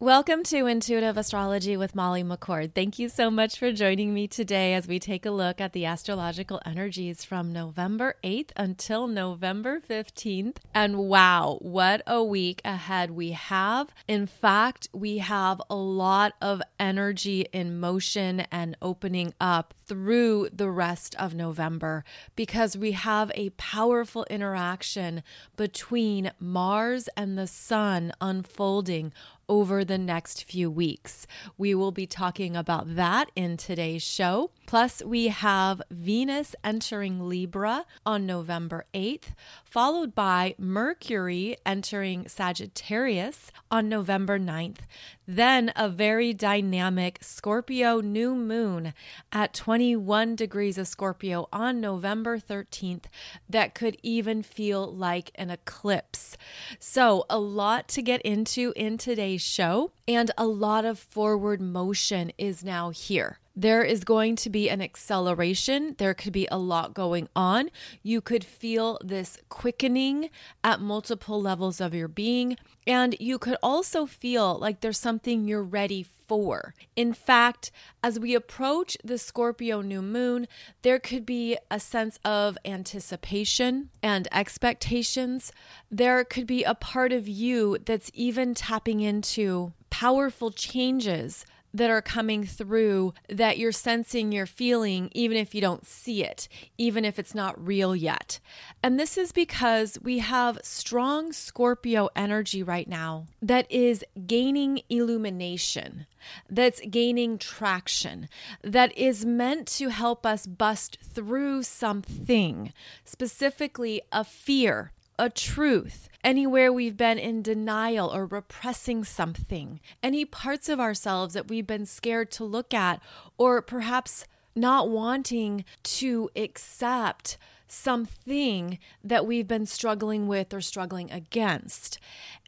Welcome to Intuitive Astrology with Molly McCord. Thank you so much for joining me today as we take a look at the astrological energies from November 8th until November 15th. And wow, what a week ahead we have. In fact, we have a lot of energy in motion and opening up through the rest of November because we have a powerful interaction between Mars and the Sun unfolding over the next few weeks. We will be talking about that in today's show. Plus, we have Venus entering Libra on November 8th, followed by Mercury entering Sagittarius on November 9th. Then, a very dynamic Scorpio new moon at 21 degrees of Scorpio on November 13th that could even feel like an eclipse. So, a lot to get into in today's show, and a lot of forward motion is now here there is going to be an acceleration. There could be a lot going on. You could feel this quickening at multiple levels of your being. And you could also feel like there's something you're ready for. In fact, as we approach the Scorpio new moon, there could be a sense of anticipation and expectations. There could be a part of you that's even tapping into powerful changes that are coming through that you're sensing, you're feeling, even if you don't see it, even if it's not real yet. And this is because we have strong Scorpio energy right now that is gaining illumination, that's gaining traction, that is meant to help us bust through something, specifically a fear a truth, anywhere we've been in denial or repressing something, any parts of ourselves that we've been scared to look at, or perhaps not wanting to accept something that we've been struggling with or struggling against.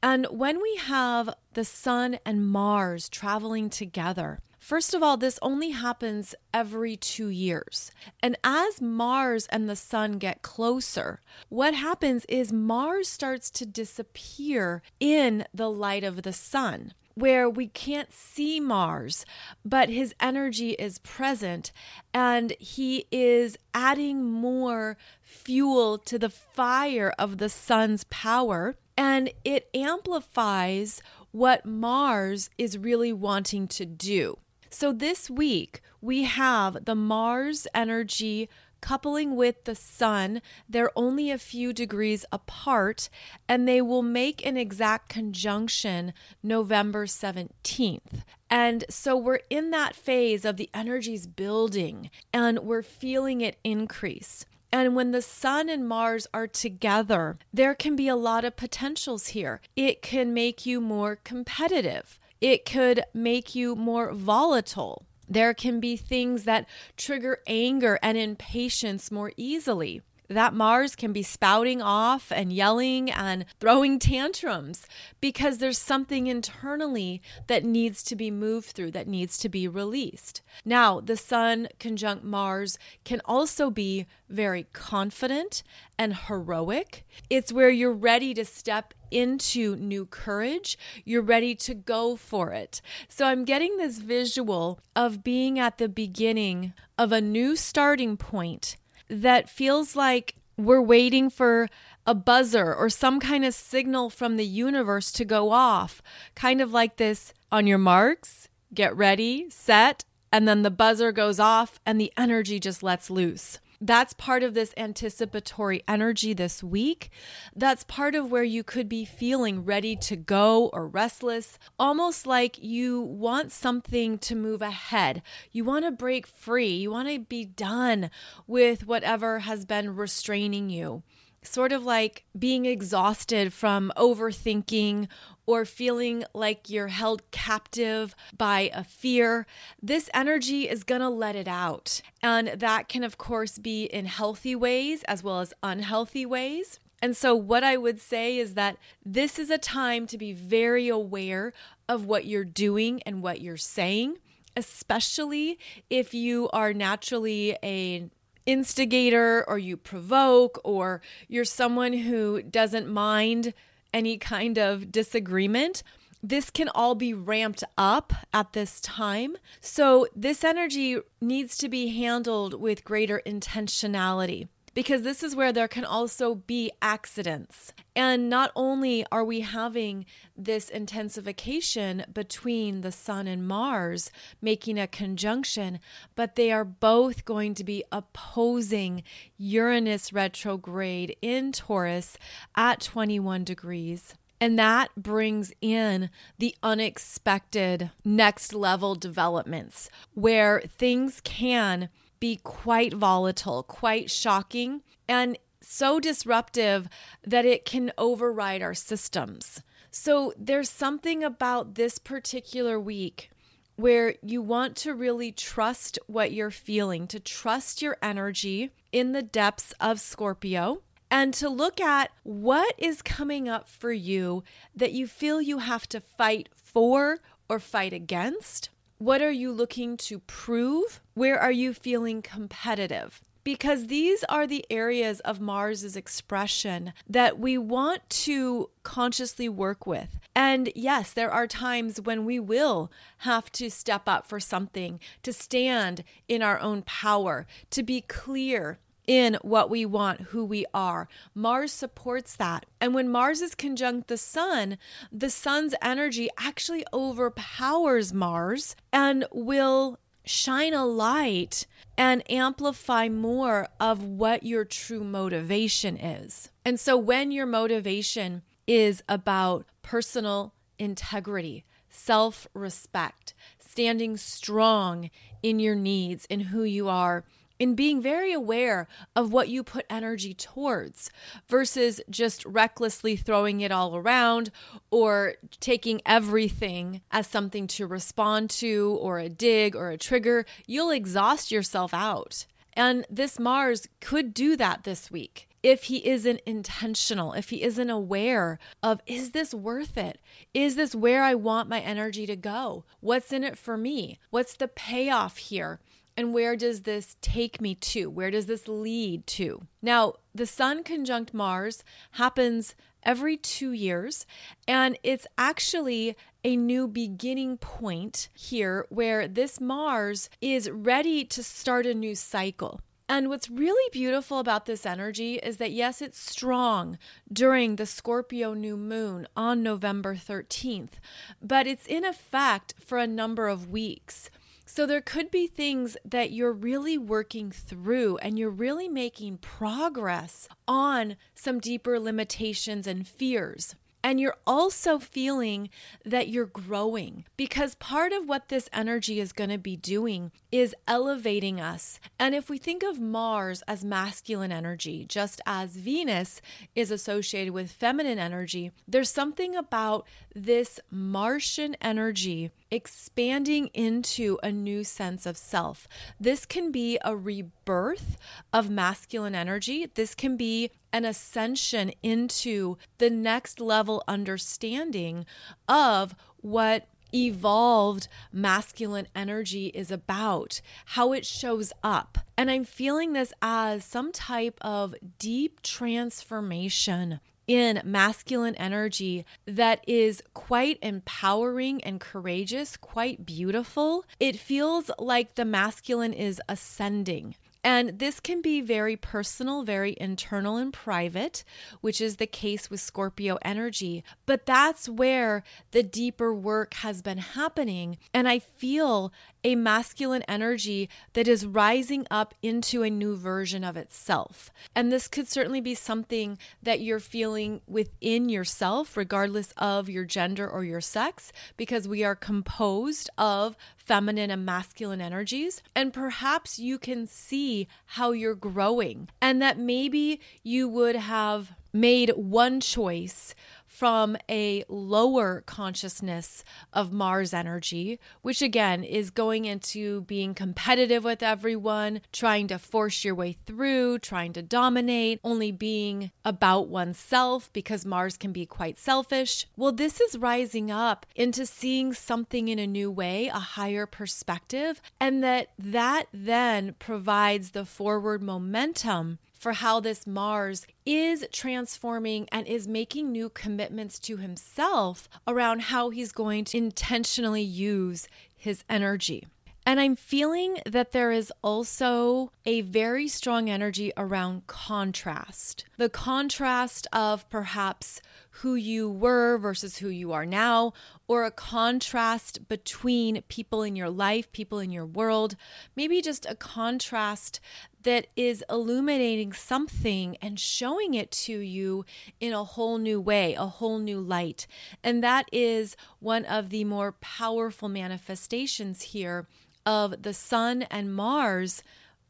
And when we have the sun and Mars traveling together, First of all, this only happens every two years. And as Mars and the sun get closer, what happens is Mars starts to disappear in the light of the sun where we can't see Mars, but his energy is present and he is adding more fuel to the fire of the sun's power. And it amplifies what Mars is really wanting to do. So this week, we have the Mars energy coupling with the sun. They're only a few degrees apart, and they will make an exact conjunction November 17th. And so we're in that phase of the energies building and we're feeling it increase. And when the sun and Mars are together, there can be a lot of potentials here. It can make you more competitive. It could make you more volatile. There can be things that trigger anger and impatience more easily that Mars can be spouting off and yelling and throwing tantrums because there's something internally that needs to be moved through, that needs to be released. Now, the Sun conjunct Mars can also be very confident and heroic. It's where you're ready to step into new courage. You're ready to go for it. So I'm getting this visual of being at the beginning of a new starting point that feels like we're waiting for a buzzer or some kind of signal from the universe to go off, kind of like this on your marks, get ready, set, and then the buzzer goes off and the energy just lets loose that's part of this anticipatory energy this week. That's part of where you could be feeling ready to go or restless, almost like you want something to move ahead. You want to break free. You want to be done with whatever has been restraining you sort of like being exhausted from overthinking or feeling like you're held captive by a fear, this energy is going to let it out. And that can, of course, be in healthy ways as well as unhealthy ways. And so, what I would say is that this is a time to be very aware of what you're doing and what you're saying, especially if you are naturally a instigator or you provoke or you're someone who doesn't mind any kind of disagreement, this can all be ramped up at this time. So, this energy needs to be handled with greater intentionality because this is where there can also be accidents. And not only are we having this intensification between the Sun and Mars making a conjunction, but they are both going to be opposing Uranus retrograde in Taurus at 21 degrees. And that brings in the unexpected next level developments where things can be quite volatile, quite shocking, and so disruptive that it can override our systems. So there's something about this particular week where you want to really trust what you're feeling, to trust your energy in the depths of Scorpio, and to look at what is coming up for you that you feel you have to fight for or fight against what are you looking to prove? Where are you feeling competitive? Because these are the areas of Mars's expression that we want to consciously work with. And yes, there are times when we will have to step up for something, to stand in our own power, to be clear in what we want, who we are. Mars supports that. And when Mars is conjunct the sun, the sun's energy actually overpowers Mars and will shine a light and amplify more of what your true motivation is. And so when your motivation is about personal integrity, self respect, standing strong in your needs, in who you are, in being very aware of what you put energy towards versus just recklessly throwing it all around or taking everything as something to respond to or a dig or a trigger, you'll exhaust yourself out. And this Mars could do that this week if he isn't intentional, if he isn't aware of, is this worth it? Is this where I want my energy to go? What's in it for me? What's the payoff here? And where does this take me to? Where does this lead to? Now, the Sun conjunct Mars happens every two years, and it's actually a new beginning point here where this Mars is ready to start a new cycle. And what's really beautiful about this energy is that, yes, it's strong during the Scorpio new moon on November 13th, but it's in effect for a number of weeks. So there could be things that you're really working through and you're really making progress on some deeper limitations and fears. And you're also feeling that you're growing because part of what this energy is going to be doing is elevating us. And if we think of Mars as masculine energy, just as Venus is associated with feminine energy, there's something about this Martian energy expanding into a new sense of self. This can be a rebirth of masculine energy. This can be an ascension into the next level understanding of what evolved masculine energy is about, how it shows up. And I'm feeling this as some type of deep transformation in masculine energy that is quite empowering and courageous, quite beautiful. It feels like the masculine is ascending. And this can be very personal, very internal and private, which is the case with Scorpio energy. But that's where the deeper work has been happening. And I feel a masculine energy that is rising up into a new version of itself. And this could certainly be something that you're feeling within yourself, regardless of your gender or your sex, because we are composed of feminine and masculine energies. And perhaps you can see how you're growing, and that maybe you would have made one choice from a lower consciousness of Mars energy, which again is going into being competitive with everyone, trying to force your way through, trying to dominate, only being about oneself because Mars can be quite selfish. Well, this is rising up into seeing something in a new way, a higher perspective, and that that then provides the forward momentum for how this Mars is transforming and is making new commitments to himself around how he's going to intentionally use his energy. And I'm feeling that there is also a very strong energy around contrast. The contrast of perhaps who you were versus who you are now, or a contrast between people in your life, people in your world, maybe just a contrast that is illuminating something and showing it to you in a whole new way, a whole new light. And that is one of the more powerful manifestations here of the Sun and Mars,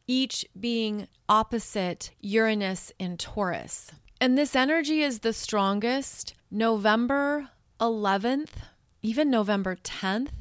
each being opposite Uranus in Taurus. And this energy is the strongest November 11th, even November 10th,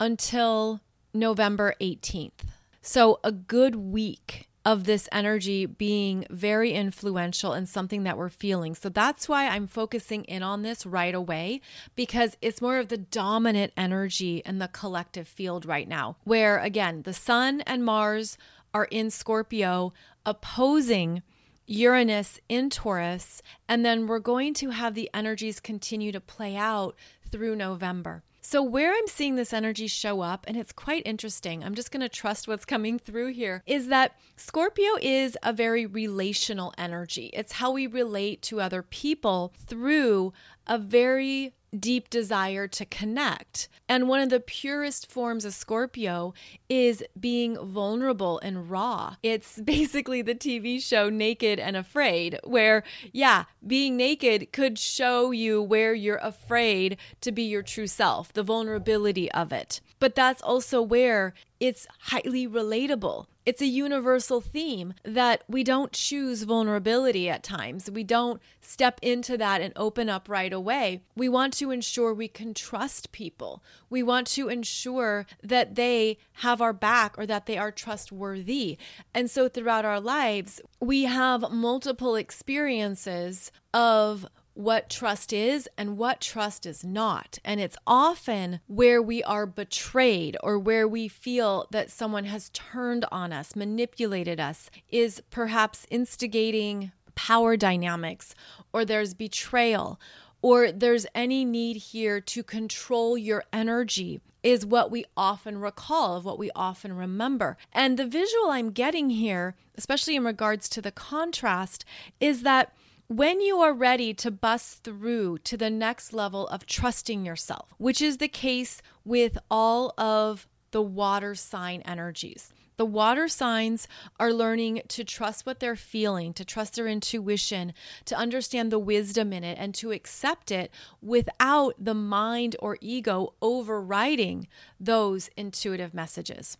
until November 18th. So, a good week of this energy being very influential and something that we're feeling. So that's why I'm focusing in on this right away because it's more of the dominant energy in the collective field right now, where again, the sun and Mars are in Scorpio opposing Uranus in Taurus, and then we're going to have the energies continue to play out through November. So, where I'm seeing this energy show up, and it's quite interesting, I'm just going to trust what's coming through here, is that Scorpio is a very relational energy. It's how we relate to other people through a very deep desire to connect. And one of the purest forms of Scorpio is being vulnerable and raw. It's basically the TV show Naked and Afraid, where, yeah, being naked could show you where you're afraid to be your true self, the vulnerability of it. But that's also where it's highly relatable. It's a universal theme that we don't choose vulnerability at times. We don't step into that and open up right away. We want to ensure we can trust people. We want to ensure that they have our back or that they are trustworthy. And so throughout our lives, we have multiple experiences of what trust is and what trust is not. And it's often where we are betrayed or where we feel that someone has turned on us, manipulated us, is perhaps instigating power dynamics, or there's betrayal, or there's any need here to control your energy is what we often recall, of what we often remember. And the visual I'm getting here, especially in regards to the contrast, is that when you are ready to bust through to the next level of trusting yourself, which is the case with all of the water sign energies. The water signs are learning to trust what they're feeling, to trust their intuition, to understand the wisdom in it, and to accept it without the mind or ego overriding those intuitive messages.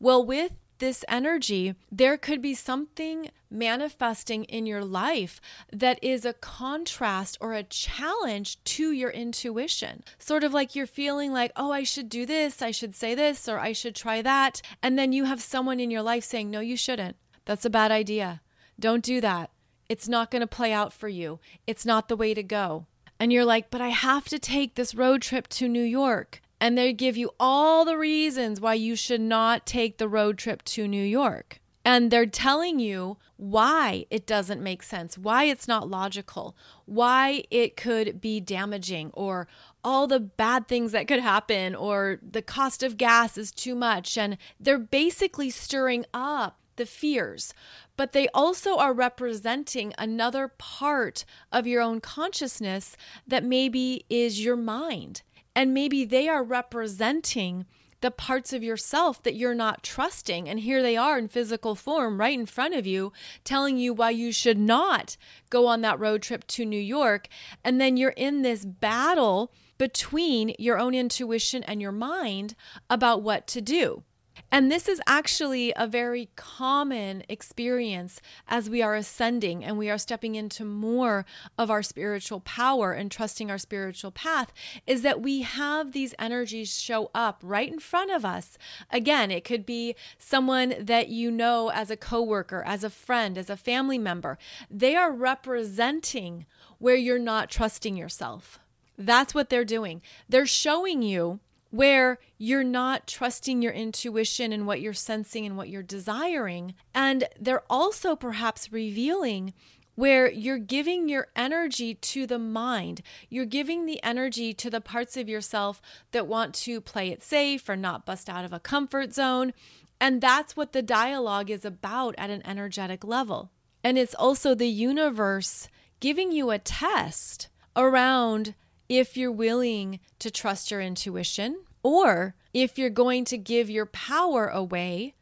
Well, with this energy, there could be something manifesting in your life that is a contrast or a challenge to your intuition. Sort of like you're feeling like, oh, I should do this, I should say this, or I should try that. And then you have someone in your life saying, no, you shouldn't. That's a bad idea. Don't do that. It's not going to play out for you. It's not the way to go. And you're like, but I have to take this road trip to New York and they give you all the reasons why you should not take the road trip to New York. And they're telling you why it doesn't make sense, why it's not logical, why it could be damaging, or all the bad things that could happen, or the cost of gas is too much. And they're basically stirring up the fears, but they also are representing another part of your own consciousness that maybe is your mind. And maybe they are representing the parts of yourself that you're not trusting. And here they are in physical form right in front of you, telling you why you should not go on that road trip to New York. And then you're in this battle between your own intuition and your mind about what to do. And this is actually a very common experience as we are ascending and we are stepping into more of our spiritual power and trusting our spiritual path is that we have these energies show up right in front of us. Again, it could be someone that you know as a coworker, as a friend, as a family member. They are representing where you're not trusting yourself. That's what they're doing. They're showing you where you're not trusting your intuition and what you're sensing and what you're desiring. And they're also perhaps revealing where you're giving your energy to the mind. You're giving the energy to the parts of yourself that want to play it safe or not bust out of a comfort zone. And that's what the dialogue is about at an energetic level. And it's also the universe giving you a test around if you're willing to trust your intuition or if you're going to give your power away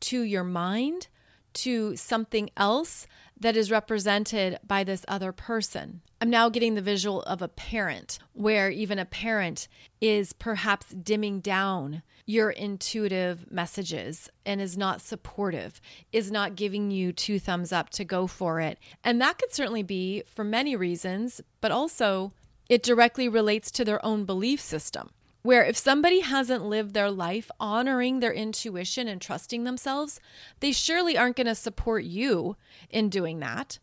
to your mind, to something else that is represented by this other person. I'm now getting the visual of a parent, where even a parent is perhaps dimming down your intuitive messages and is not supportive, is not giving you two thumbs up to go for it. And that could certainly be for many reasons, but also it directly relates to their own belief system where if somebody hasn't lived their life honoring their intuition and trusting themselves, they surely aren't going to support you in doing that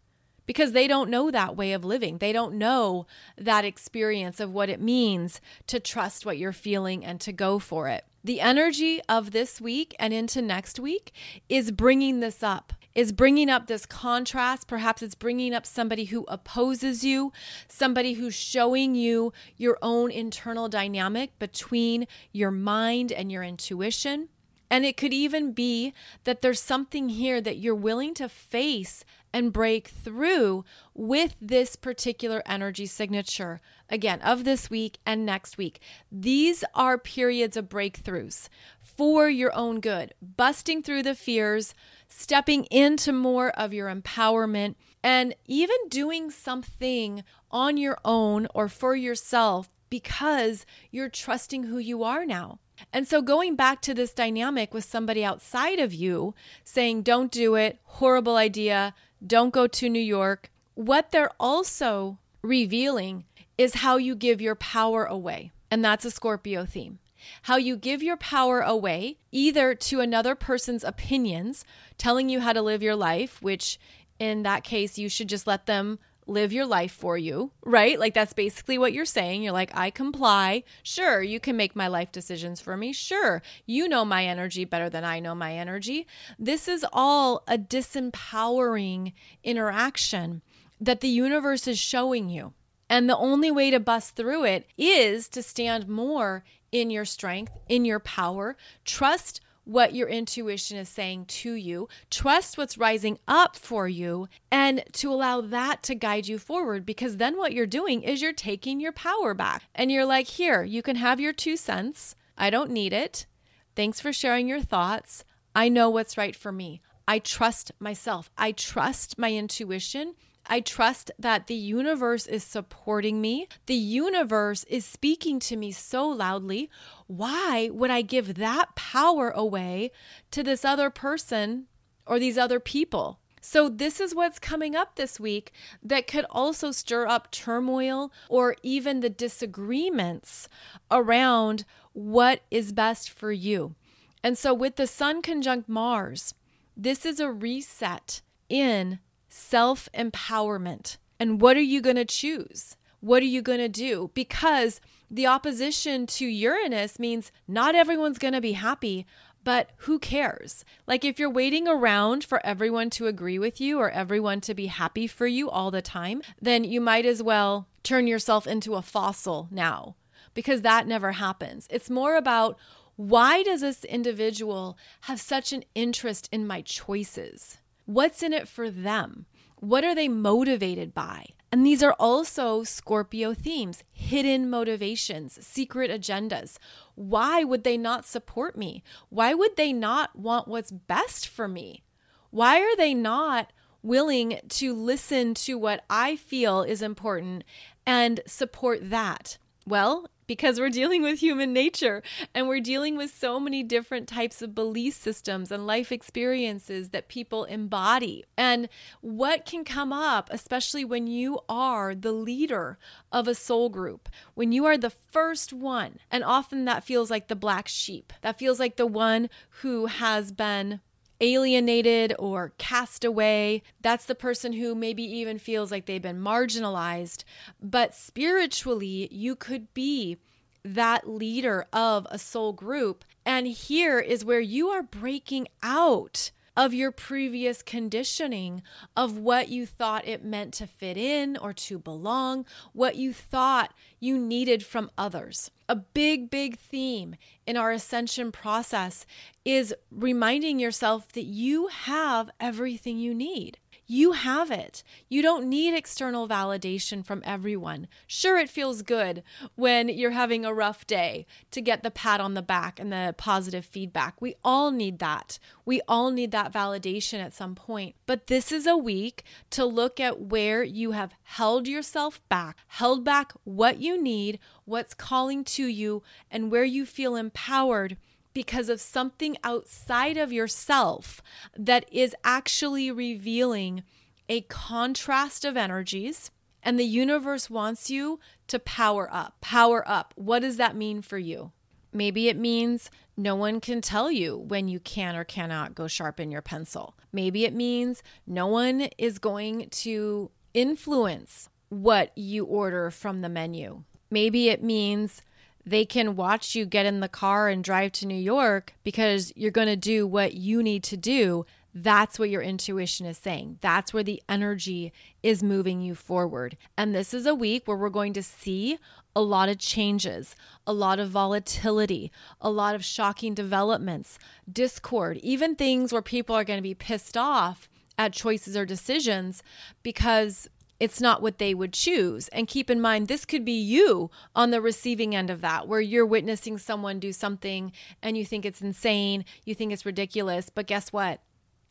because they don't know that way of living. They don't know that experience of what it means to trust what you're feeling and to go for it. The energy of this week and into next week is bringing this up is bringing up this contrast. Perhaps it's bringing up somebody who opposes you, somebody who's showing you your own internal dynamic between your mind and your intuition. And it could even be that there's something here that you're willing to face and break through with this particular energy signature, again, of this week and next week. These are periods of breakthroughs for your own good, busting through the fears, stepping into more of your empowerment, and even doing something on your own or for yourself because you're trusting who you are now. And so, going back to this dynamic with somebody outside of you saying, don't do it, horrible idea, don't go to New York, what they're also revealing is how you give your power away. And that's a Scorpio theme how you give your power away either to another person's opinions, telling you how to live your life, which in that case, you should just let them live your life for you, right? Like that's basically what you're saying. You're like, I comply. Sure, you can make my life decisions for me. Sure, you know my energy better than I know my energy. This is all a disempowering interaction that the universe is showing you. And the only way to bust through it is to stand more in your strength, in your power. Trust what your intuition is saying to you. Trust what's rising up for you and to allow that to guide you forward because then what you're doing is you're taking your power back and you're like, here, you can have your two cents. I don't need it. Thanks for sharing your thoughts. I know what's right for me. I trust myself. I trust my intuition I trust that the universe is supporting me. The universe is speaking to me so loudly. Why would I give that power away to this other person or these other people? So, this is what's coming up this week that could also stir up turmoil or even the disagreements around what is best for you. And so, with the Sun conjunct Mars, this is a reset in self empowerment. And what are you going to choose? What are you going to do? Because the opposition to Uranus means not everyone's going to be happy, but who cares? Like, if you're waiting around for everyone to agree with you or everyone to be happy for you all the time, then you might as well turn yourself into a fossil now because that never happens. It's more about why does this individual have such an interest in my choices? What's in it for them? What are they motivated by? And these are also Scorpio themes, hidden motivations, secret agendas. Why would they not support me? Why would they not want what's best for me? Why are they not willing to listen to what I feel is important and support that? Well, because we're dealing with human nature and we're dealing with so many different types of belief systems and life experiences that people embody. And what can come up, especially when you are the leader of a soul group, when you are the first one, and often that feels like the black sheep, that feels like the one who has been alienated or cast away. That's the person who maybe even feels like they've been marginalized. But spiritually, you could be that leader of a soul group. And here is where you are breaking out of your previous conditioning of what you thought it meant to fit in or to belong, what you thought you needed from others. A big, big theme in our ascension process is reminding yourself that you have everything you need. You have it. You don't need external validation from everyone. Sure, it feels good when you're having a rough day to get the pat on the back and the positive feedback. We all need that. We all need that validation at some point. But this is a week to look at where you have held yourself back, held back what you need, what's calling to you, and where you feel empowered because of something outside of yourself that is actually revealing a contrast of energies. And the universe wants you to power up. Power up. What does that mean for you? Maybe it means no one can tell you when you can or cannot go sharpen your pencil. Maybe it means no one is going to influence what you order from the menu. Maybe it means they can watch you get in the car and drive to New York because you're going to do what you need to do. That's what your intuition is saying. That's where the energy is moving you forward. And this is a week where we're going to see a lot of changes, a lot of volatility, a lot of shocking developments, discord, even things where people are going to be pissed off at choices or decisions because it's not what they would choose. And keep in mind, this could be you on the receiving end of that, where you're witnessing someone do something and you think it's insane, you think it's ridiculous. But guess what?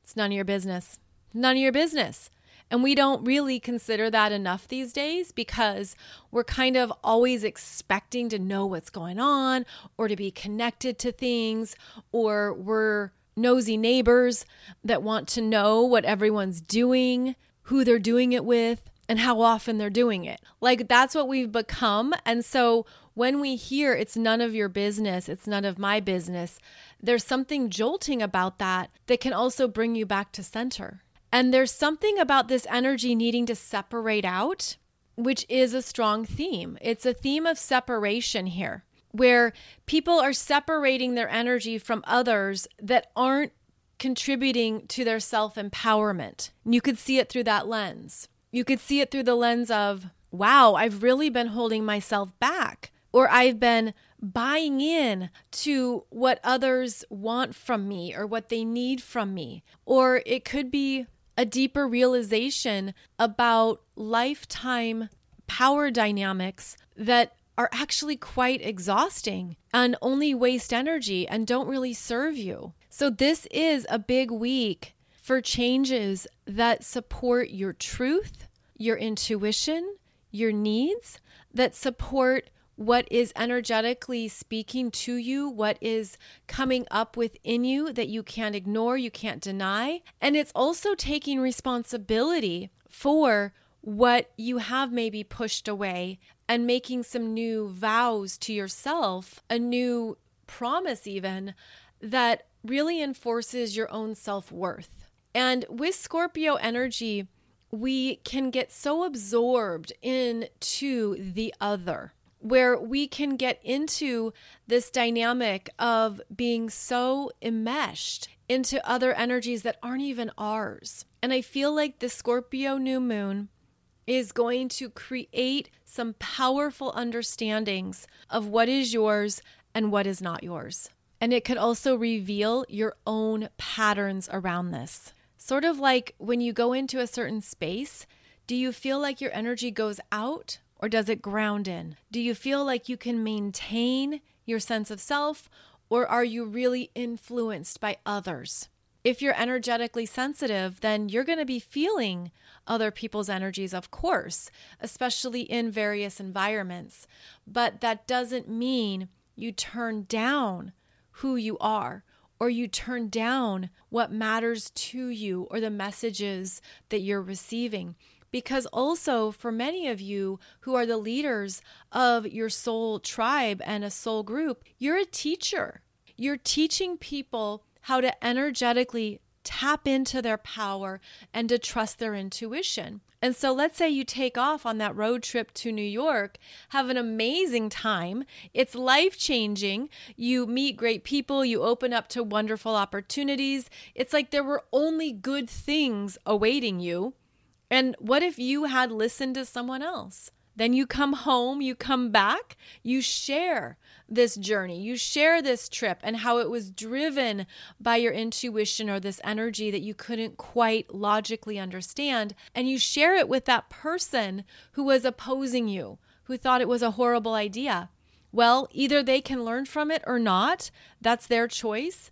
It's none of your business. None of your business. And we don't really consider that enough these days because we're kind of always expecting to know what's going on or to be connected to things, or we're nosy neighbors that want to know what everyone's doing, who they're doing it with and how often they're doing it. Like that's what we've become. And so when we hear it's none of your business, it's none of my business, there's something jolting about that that can also bring you back to center. And there's something about this energy needing to separate out, which is a strong theme. It's a theme of separation here, where people are separating their energy from others that aren't contributing to their self empowerment. You could see it through that lens. You could see it through the lens of, wow, I've really been holding myself back, or I've been buying in to what others want from me or what they need from me. Or it could be a deeper realization about lifetime power dynamics that are actually quite exhausting and only waste energy and don't really serve you. So, this is a big week for changes that support your truth, your intuition, your needs, that support what is energetically speaking to you, what is coming up within you that you can't ignore, you can't deny. And it's also taking responsibility for what you have maybe pushed away and making some new vows to yourself, a new promise, even that really enforces your own self worth. And with Scorpio energy, we can get so absorbed into the other, where we can get into this dynamic of being so enmeshed into other energies that aren't even ours. And I feel like the Scorpio new moon is going to create some powerful understandings of what is yours and what is not yours. And it could also reveal your own patterns around this. Sort of like when you go into a certain space, do you feel like your energy goes out or does it ground in? Do you feel like you can maintain your sense of self or are you really influenced by others? If you're energetically sensitive, then you're going to be feeling other people's energies, of course, especially in various environments. But that doesn't mean you turn down who you are or you turn down what matters to you or the messages that you're receiving. Because also, for many of you who are the leaders of your soul tribe and a soul group, you're a teacher. You're teaching people how to energetically tap into their power and to trust their intuition. And so let's say you take off on that road trip to New York, have an amazing time. It's life changing. You meet great people, you open up to wonderful opportunities. It's like there were only good things awaiting you. And what if you had listened to someone else? Then you come home, you come back, you share this journey, you share this trip and how it was driven by your intuition or this energy that you couldn't quite logically understand. And you share it with that person who was opposing you, who thought it was a horrible idea. Well, either they can learn from it or not. That's their choice.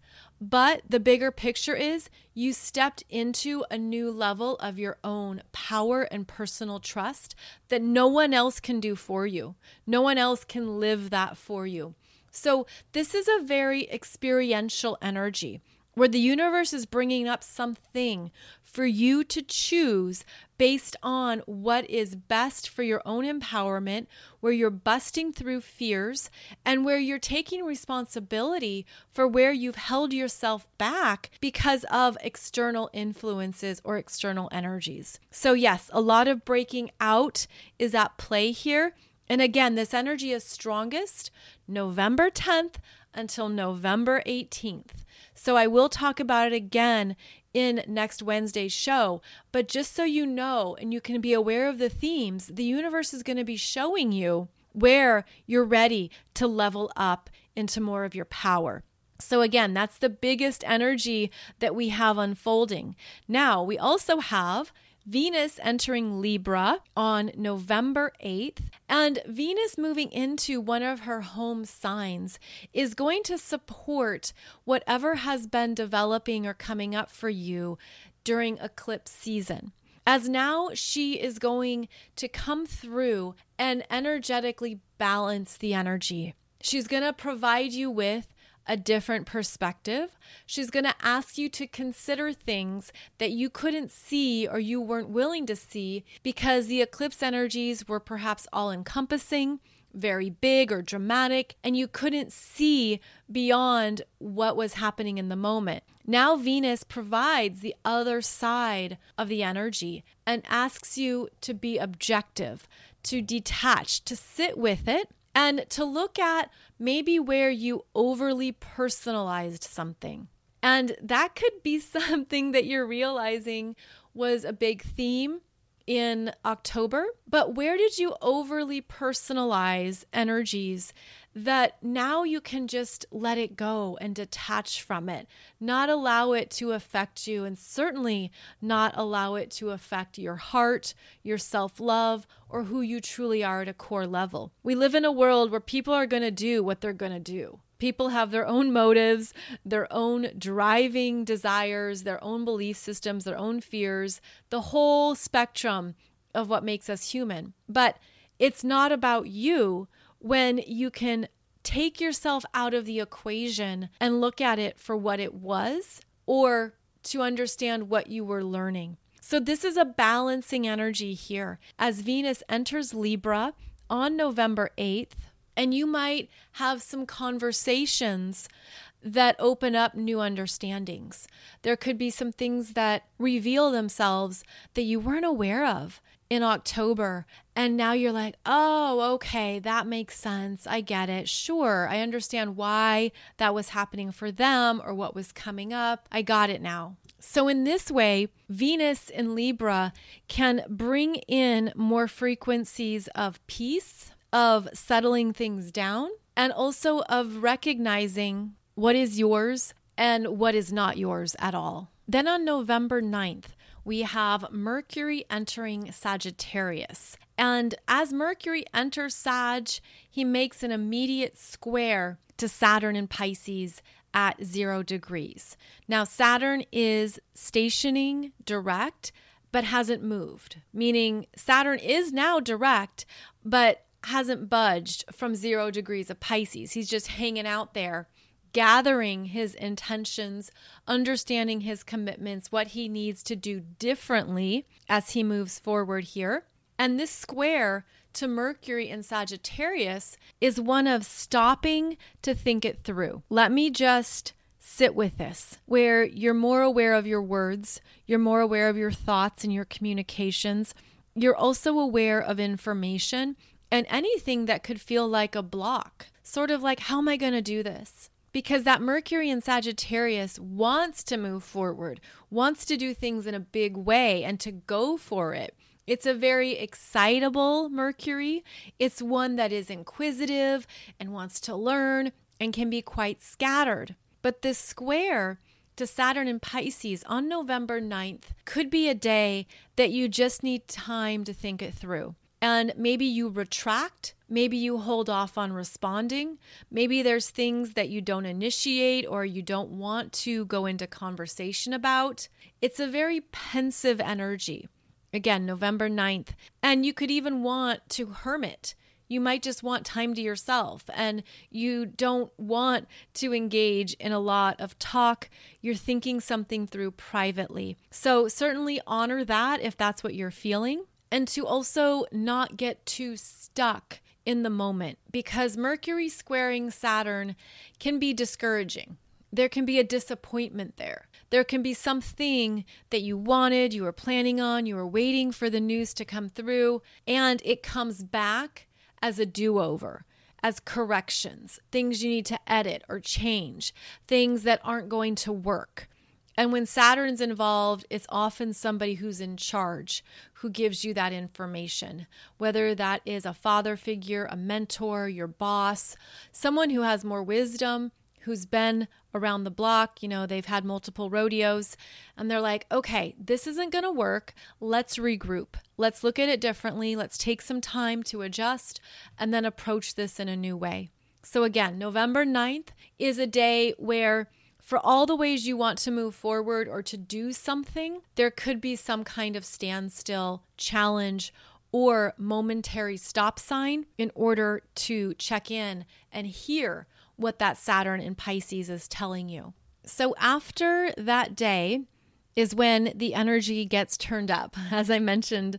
But the bigger picture is you stepped into a new level of your own power and personal trust that no one else can do for you. No one else can live that for you. So, this is a very experiential energy where the universe is bringing up something for you to choose based on what is best for your own empowerment, where you're busting through fears, and where you're taking responsibility for where you've held yourself back because of external influences or external energies. So, yes, a lot of breaking out is at play here. And again, this energy is strongest November 10th until November 18th. So I will talk about it again in next Wednesday's show. But just so you know and you can be aware of the themes, the universe is going to be showing you where you're ready to level up into more of your power. So, again, that's the biggest energy that we have unfolding. Now, we also have Venus entering Libra on November 8th, and Venus moving into one of her home signs is going to support whatever has been developing or coming up for you during eclipse season. As now she is going to come through and energetically balance the energy. She's going to provide you with a different perspective. She's going to ask you to consider things that you couldn't see or you weren't willing to see because the eclipse energies were perhaps all encompassing, very big or dramatic, and you couldn't see beyond what was happening in the moment. Now, Venus provides the other side of the energy and asks you to be objective, to detach, to sit with it and to look at maybe where you overly personalized something. And that could be something that you're realizing was a big theme in October. But where did you overly personalize energies that now you can just let it go and detach from it, not allow it to affect you, and certainly not allow it to affect your heart, your self love, or who you truly are at a core level. We live in a world where people are going to do what they're going to do. People have their own motives, their own driving desires, their own belief systems, their own fears, the whole spectrum of what makes us human. But it's not about you when you can take yourself out of the equation and look at it for what it was or to understand what you were learning. So, this is a balancing energy here as Venus enters Libra on November 8th. And you might have some conversations that open up new understandings. There could be some things that reveal themselves that you weren't aware of in October. And now you're like, oh, okay, that makes sense. I get it. Sure, I understand why that was happening for them or what was coming up. I got it now. So, in this way, Venus in Libra can bring in more frequencies of peace, of settling things down, and also of recognizing what is yours and what is not yours at all. Then on November 9th, we have Mercury entering Sagittarius. And as Mercury enters Sag, he makes an immediate square to Saturn in Pisces at zero degrees. Now, Saturn is stationing direct, but hasn't moved, meaning Saturn is now direct, but hasn't budged from zero degrees of Pisces. He's just hanging out there gathering his intentions, understanding his commitments, what he needs to do differently as he moves forward here. And this square to Mercury in Sagittarius is one of stopping to think it through. Let me just sit with this, where you're more aware of your words, you're more aware of your thoughts and your communications. You're also aware of information and anything that could feel like a block, sort of like, how am I going to do this? Because that Mercury in Sagittarius wants to move forward, wants to do things in a big way and to go for it. It's a very excitable Mercury. It's one that is inquisitive and wants to learn and can be quite scattered. But this square to Saturn in Pisces on November 9th could be a day that you just need time to think it through. And maybe you retract, maybe you hold off on responding, maybe there's things that you don't initiate or you don't want to go into conversation about. It's a very pensive energy. Again, November 9th. And you could even want to hermit you might just want time to yourself and you don't want to engage in a lot of talk. You're thinking something through privately. So, certainly honor that if that's what you're feeling, and to also not get too stuck in the moment because Mercury squaring Saturn can be discouraging. There can be a disappointment there. There can be something that you wanted, you were planning on, you were waiting for the news to come through, and it comes back as a do over, as corrections, things you need to edit or change, things that aren't going to work. And when Saturn's involved, it's often somebody who's in charge who gives you that information, whether that is a father figure, a mentor, your boss, someone who has more wisdom who's been around the block, you know, they've had multiple rodeos, and they're like, okay, this isn't going to work. Let's regroup. Let's look at it differently. Let's take some time to adjust and then approach this in a new way. So, again, November 9th is a day where for all the ways you want to move forward or to do something, there could be some kind of standstill, challenge, or momentary stop sign in order to check in and hear what that Saturn in Pisces is telling you. So after that day is when the energy gets turned up, as I mentioned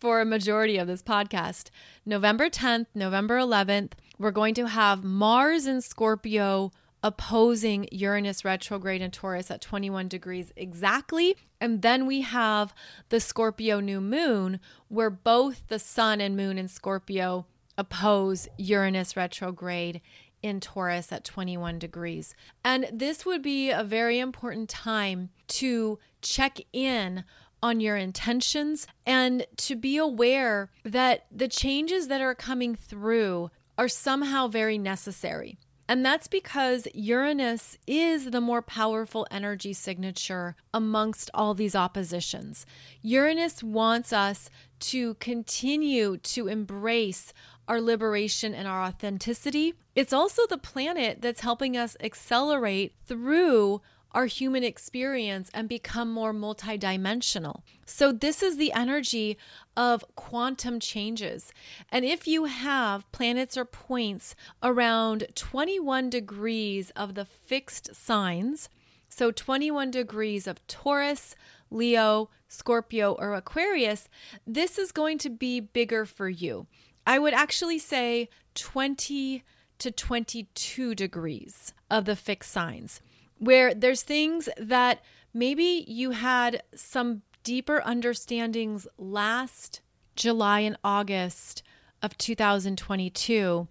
for a majority of this podcast. November 10th, November 11th, we're going to have Mars in Scorpio opposing Uranus retrograde in Taurus at 21 degrees exactly. And then we have the Scorpio new moon, where both the sun and moon in Scorpio oppose Uranus retrograde in Taurus at 21 degrees. And this would be a very important time to check in on your intentions and to be aware that the changes that are coming through are somehow very necessary. And that's because Uranus is the more powerful energy signature amongst all these oppositions. Uranus wants us to continue to embrace our liberation and our authenticity. It's also the planet that's helping us accelerate through our human experience and become more multidimensional. So, this is the energy of quantum changes. And if you have planets or points around 21 degrees of the fixed signs, so 21 degrees of Taurus, Leo, Scorpio, or Aquarius, this is going to be bigger for you. I would actually say 20 to 22 degrees of the fixed signs, where there's things that maybe you had some deeper understandings last July and August of 2022.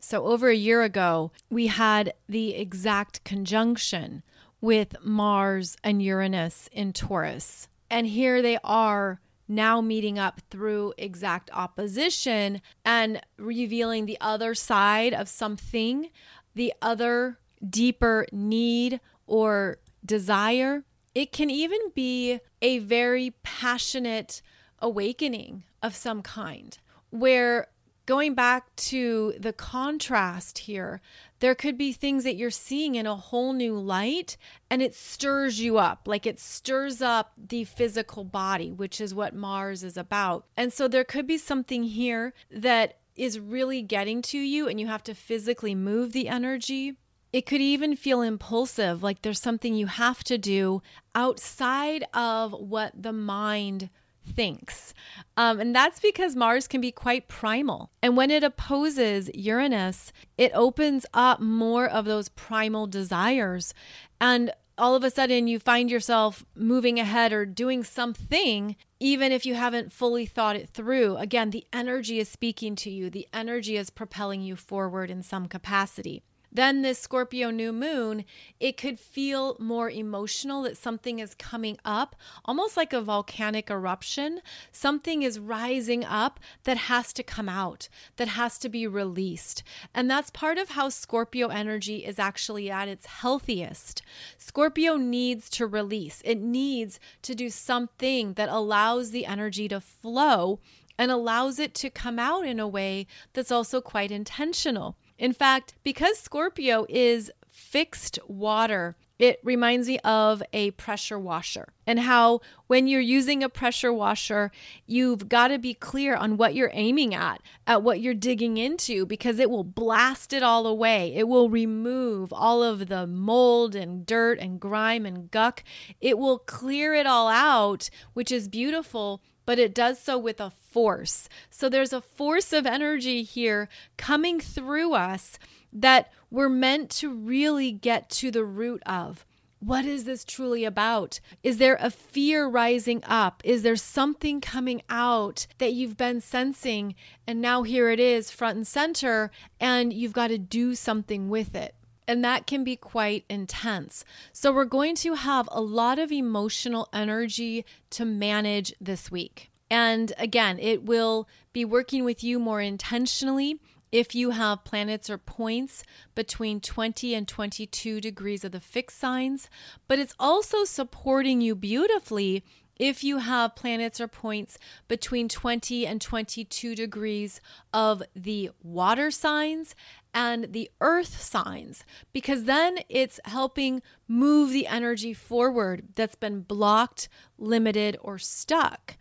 So, over a year ago, we had the exact conjunction with Mars and Uranus in Taurus. And here they are now meeting up through exact opposition and revealing the other side of something, the other deeper need or desire. It can even be a very passionate awakening of some kind where going back to the contrast here, there could be things that you're seeing in a whole new light and it stirs you up, like it stirs up the physical body, which is what Mars is about. And so there could be something here that is really getting to you and you have to physically move the energy. It could even feel impulsive, like there's something you have to do outside of what the mind thinks. Um, and that's because Mars can be quite primal. And when it opposes Uranus, it opens up more of those primal desires. And all of a sudden, you find yourself moving ahead or doing something, even if you haven't fully thought it through. Again, the energy is speaking to you, the energy is propelling you forward in some capacity. Then, this Scorpio new moon, it could feel more emotional that something is coming up, almost like a volcanic eruption. Something is rising up that has to come out, that has to be released. And that's part of how Scorpio energy is actually at its healthiest. Scorpio needs to release, it needs to do something that allows the energy to flow and allows it to come out in a way that's also quite intentional. In fact, because Scorpio is fixed water, it reminds me of a pressure washer and how when you're using a pressure washer, you've got to be clear on what you're aiming at, at what you're digging into, because it will blast it all away. It will remove all of the mold and dirt and grime and guck. It will clear it all out, which is beautiful but it does so with a force. So there's a force of energy here coming through us that we're meant to really get to the root of. What is this truly about? Is there a fear rising up? Is there something coming out that you've been sensing and now here it is front and center and you've got to do something with it? And that can be quite intense. So, we're going to have a lot of emotional energy to manage this week. And again, it will be working with you more intentionally if you have planets or points between 20 and 22 degrees of the fixed signs, but it's also supporting you beautifully if you have planets or points between 20 and 22 degrees of the water signs and the earth signs, because then it's helping move the energy forward that's been blocked, limited, or stuck.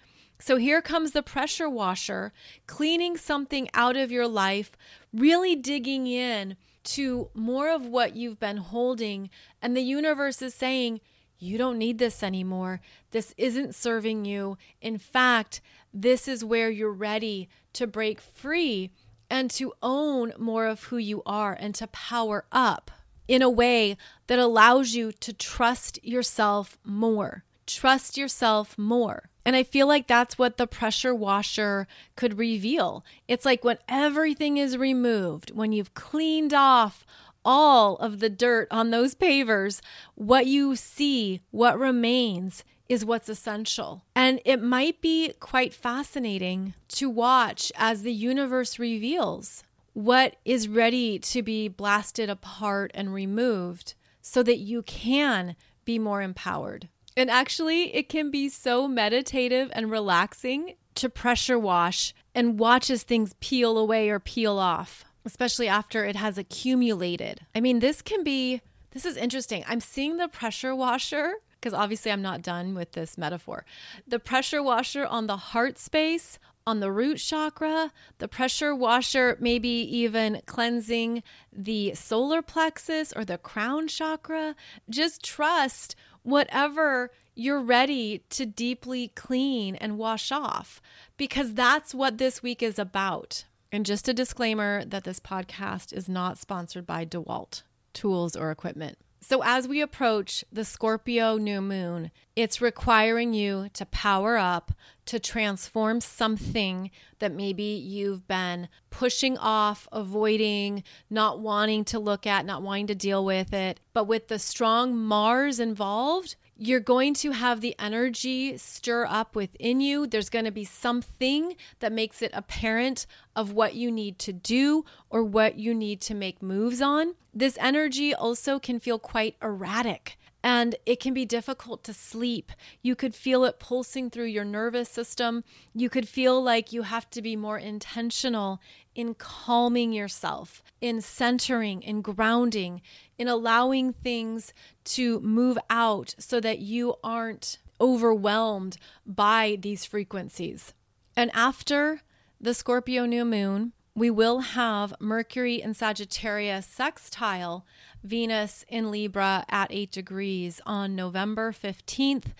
So here comes the pressure washer, cleaning something out of your life, really digging in to more of what you've been holding. And the universe is saying, you don't need this anymore. This isn't serving you. In fact, this is where you're ready to break free and to own more of who you are and to power up in a way that allows you to trust yourself more. Trust yourself more. And I feel like that's what the pressure washer could reveal. It's like when everything is removed, when you've cleaned off all of the dirt on those pavers, what you see, what remains is what's essential. And it might be quite fascinating to watch as the universe reveals what is ready to be blasted apart and removed so that you can be more empowered. And actually, it can be so meditative and relaxing to pressure wash and watch as things peel away or peel off, especially after it has accumulated. I mean, this can be, this is interesting. I'm seeing the pressure washer because obviously I'm not done with this metaphor. The pressure washer on the heart space, on the root chakra, the pressure washer, maybe even cleansing the solar plexus or the crown chakra. Just trust whatever you're ready to deeply clean and wash off because that's what this week is about. And just a disclaimer that this podcast is not sponsored by DeWalt tools or equipment. So, as we approach the Scorpio new moon, it's requiring you to power up, to transform something that maybe you've been pushing off, avoiding, not wanting to look at, not wanting to deal with it. But with the strong Mars involved, you're going to have the energy stir up within you. There's going to be something that makes it apparent of what you need to do or what you need to make moves on. This energy also can feel quite erratic and it can be difficult to sleep. You could feel it pulsing through your nervous system. You could feel like you have to be more intentional in calming yourself, in centering, in grounding, in allowing things to move out so that you aren't overwhelmed by these frequencies. And after the Scorpio new moon, we will have Mercury and Sagittarius sextile Venus in Libra at 8 degrees on November 15th.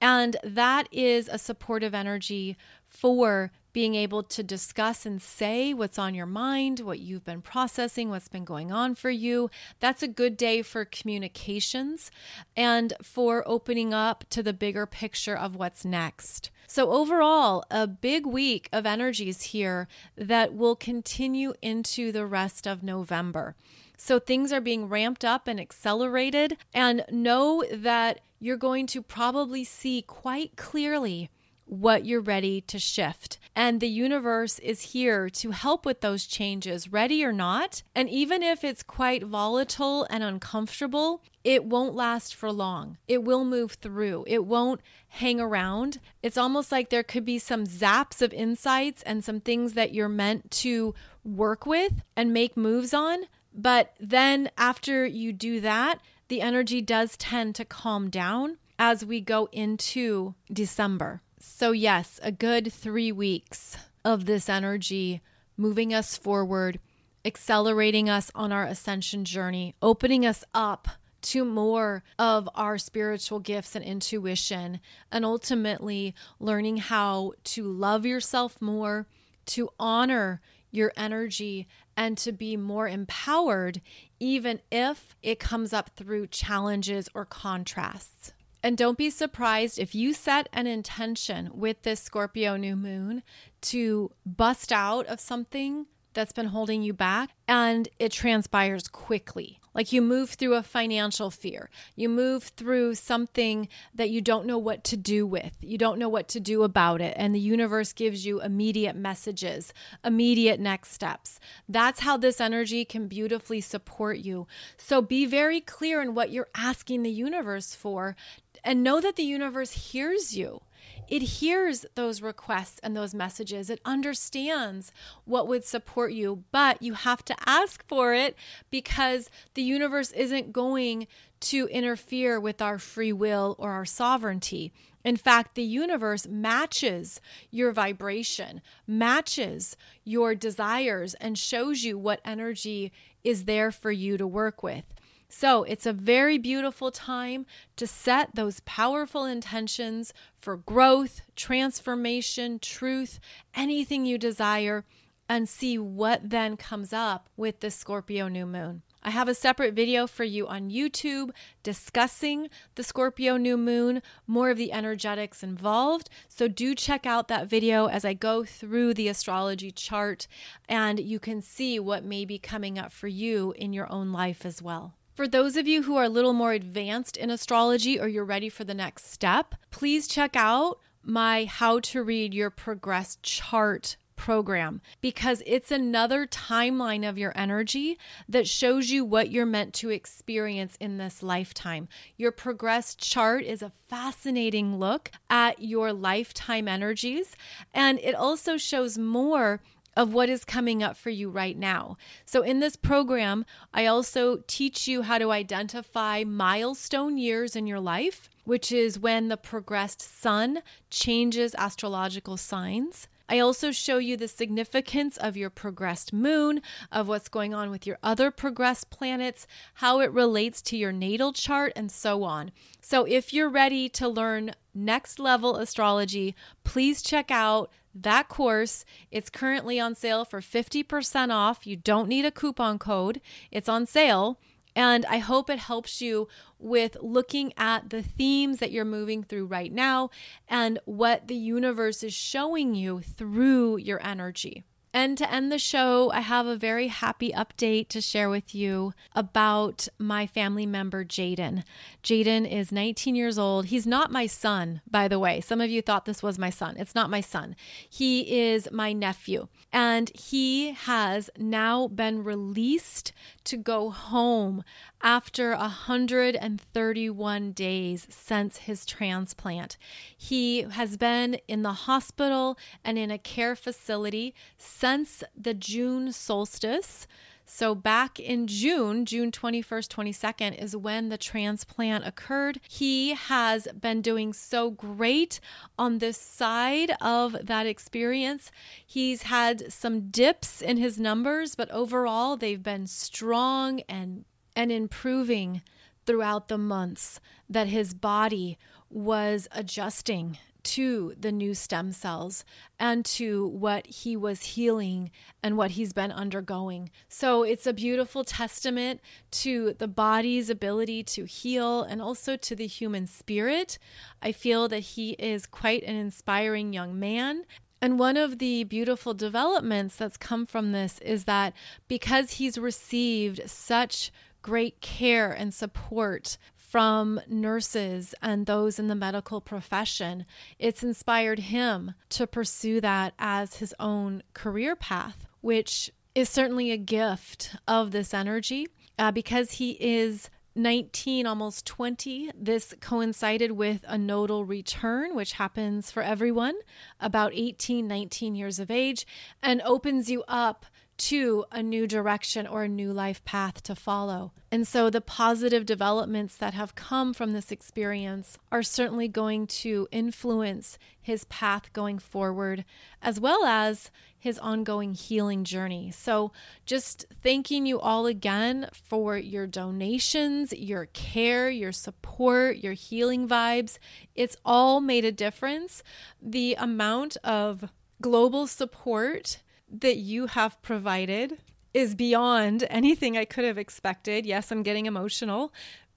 And that is a supportive energy for being able to discuss and say what's on your mind, what you've been processing, what's been going on for you. That's a good day for communications and for opening up to the bigger picture of what's next. So, overall, a big week of energies here that will continue into the rest of November. So, things are being ramped up and accelerated, and know that you're going to probably see quite clearly what you're ready to shift. And the universe is here to help with those changes, ready or not. And even if it's quite volatile and uncomfortable, it won't last for long. It will move through, it won't hang around. It's almost like there could be some zaps of insights and some things that you're meant to work with and make moves on. But then after you do that, the energy does tend to calm down as we go into December. So, yes, a good three weeks of this energy moving us forward, accelerating us on our ascension journey, opening us up to more of our spiritual gifts and intuition, and ultimately learning how to love yourself more, to honor your energy, and to be more empowered, even if it comes up through challenges or contrasts. And don't be surprised if you set an intention with this Scorpio new moon to bust out of something that's been holding you back and it transpires quickly. Like you move through a financial fear, you move through something that you don't know what to do with, you don't know what to do about it, and the universe gives you immediate messages, immediate next steps. That's how this energy can beautifully support you. So be very clear in what you're asking the universe for and know that the universe hears you. It hears those requests and those messages. It understands what would support you, but you have to ask for it because the universe isn't going to interfere with our free will or our sovereignty. In fact, the universe matches your vibration, matches your desires, and shows you what energy is there for you to work with. So it's a very beautiful time to set those powerful intentions for growth, transformation, truth, anything you desire, and see what then comes up with the Scorpio new moon. I have a separate video for you on YouTube discussing the Scorpio new moon, more of the energetics involved. So do check out that video as I go through the astrology chart and you can see what may be coming up for you in your own life as well. For those of you who are a little more advanced in astrology or you're ready for the next step, please check out my How to Read Your Progress Chart program because it's another timeline of your energy that shows you what you're meant to experience in this lifetime. Your progress chart is a fascinating look at your lifetime energies, and it also shows more of what is coming up for you right now. So, in this program, I also teach you how to identify milestone years in your life, which is when the progressed sun changes astrological signs. I also show you the significance of your progressed moon, of what's going on with your other progressed planets, how it relates to your natal chart, and so on. So, if you're ready to learn next level astrology, please check out that course. It's currently on sale for 50% off. You don't need a coupon code, it's on sale. And I hope it helps you with looking at the themes that you're moving through right now and what the universe is showing you through your energy. And to end the show, I have a very happy update to share with you about my family member, Jaden. Jaden is 19 years old. He's not my son, by the way. Some of you thought this was my son. It's not my son. He is my nephew. And he has now been released to go home after 131 days since his transplant. He has been in the hospital and in a care facility since the June solstice. So, back in June, June 21st, 22nd, is when the transplant occurred. He has been doing so great on this side of that experience. He's had some dips in his numbers, but overall, they've been strong and and improving throughout the months that his body was adjusting to the new stem cells and to what he was healing and what he's been undergoing. So it's a beautiful testament to the body's ability to heal and also to the human spirit. I feel that he is quite an inspiring young man. And one of the beautiful developments that's come from this is that because he's received such great care and support from nurses and those in the medical profession. It's inspired him to pursue that as his own career path, which is certainly a gift of this energy uh, because he is 19, almost 20. This coincided with a nodal return, which happens for everyone about 18, 19 years of age, and opens you up to a new direction or a new life path to follow. And so the positive developments that have come from this experience are certainly going to influence his path going forward, as well as his ongoing healing journey. So, just thanking you all again for your donations, your care, your support, your healing vibes. It's all made a difference. The amount of global support that you have provided is beyond anything I could have expected. Yes, I'm getting emotional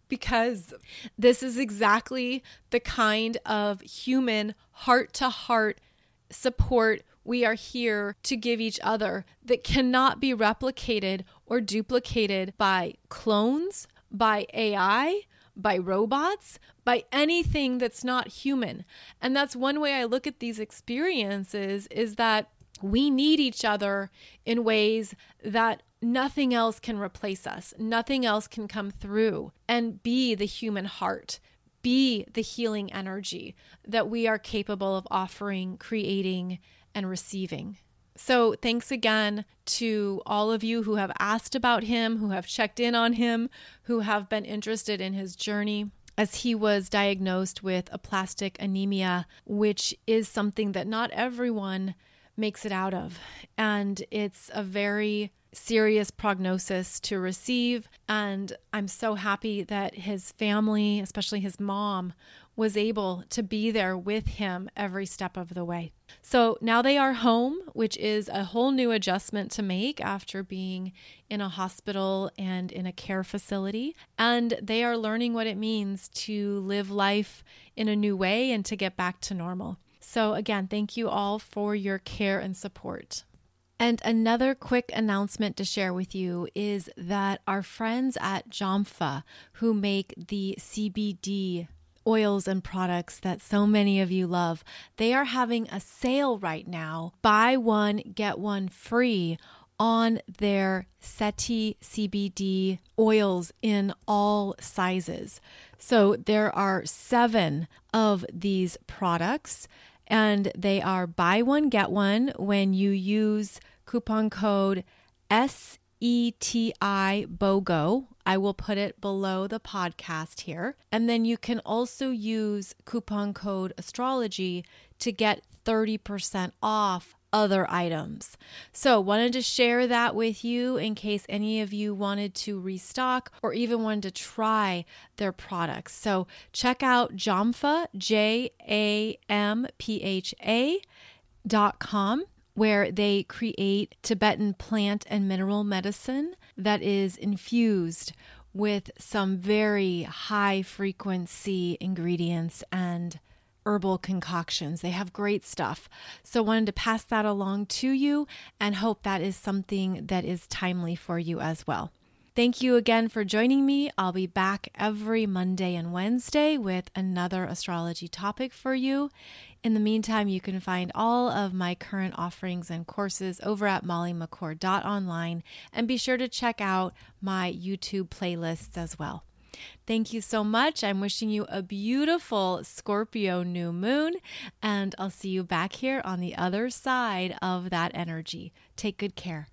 because this is exactly the kind of human heart to heart support we are here to give each other that cannot be replicated or duplicated by clones, by AI, by robots, by anything that's not human. And that's one way I look at these experiences is that we need each other in ways that nothing else can replace us, nothing else can come through and be the human heart, be the healing energy that we are capable of offering, creating, and receiving. So, thanks again to all of you who have asked about him, who have checked in on him, who have been interested in his journey as he was diagnosed with aplastic anemia, which is something that not everyone makes it out of. And it's a very serious prognosis to receive. And I'm so happy that his family, especially his mom, was able to be there with him every step of the way. So now they are home, which is a whole new adjustment to make after being in a hospital and in a care facility. And they are learning what it means to live life in a new way and to get back to normal. So, again, thank you all for your care and support. And another quick announcement to share with you is that our friends at Jampha, who make the CBD oils and products that so many of you love, they are having a sale right now. Buy one, get one free on their SETI CBD oils in all sizes. So there are seven of these products and they are buy one, get one when you use coupon code SETI BOGO. I will put it below the podcast here. And then you can also use coupon code astrology to get 30% off other items. So, wanted to share that with you in case any of you wanted to restock or even wanted to try their products. So, check out Jampha, J A M P H A dot com where they create Tibetan plant and mineral medicine that is infused with some very high frequency ingredients and herbal concoctions. They have great stuff. So, wanted to pass that along to you and hope that is something that is timely for you as well. Thank you again for joining me. I'll be back every Monday and Wednesday with another astrology topic for you. In the meantime, you can find all of my current offerings and courses over at mollymccord.online and be sure to check out my YouTube playlists as well. Thank you so much. I'm wishing you a beautiful Scorpio new moon, and I'll see you back here on the other side of that energy. Take good care.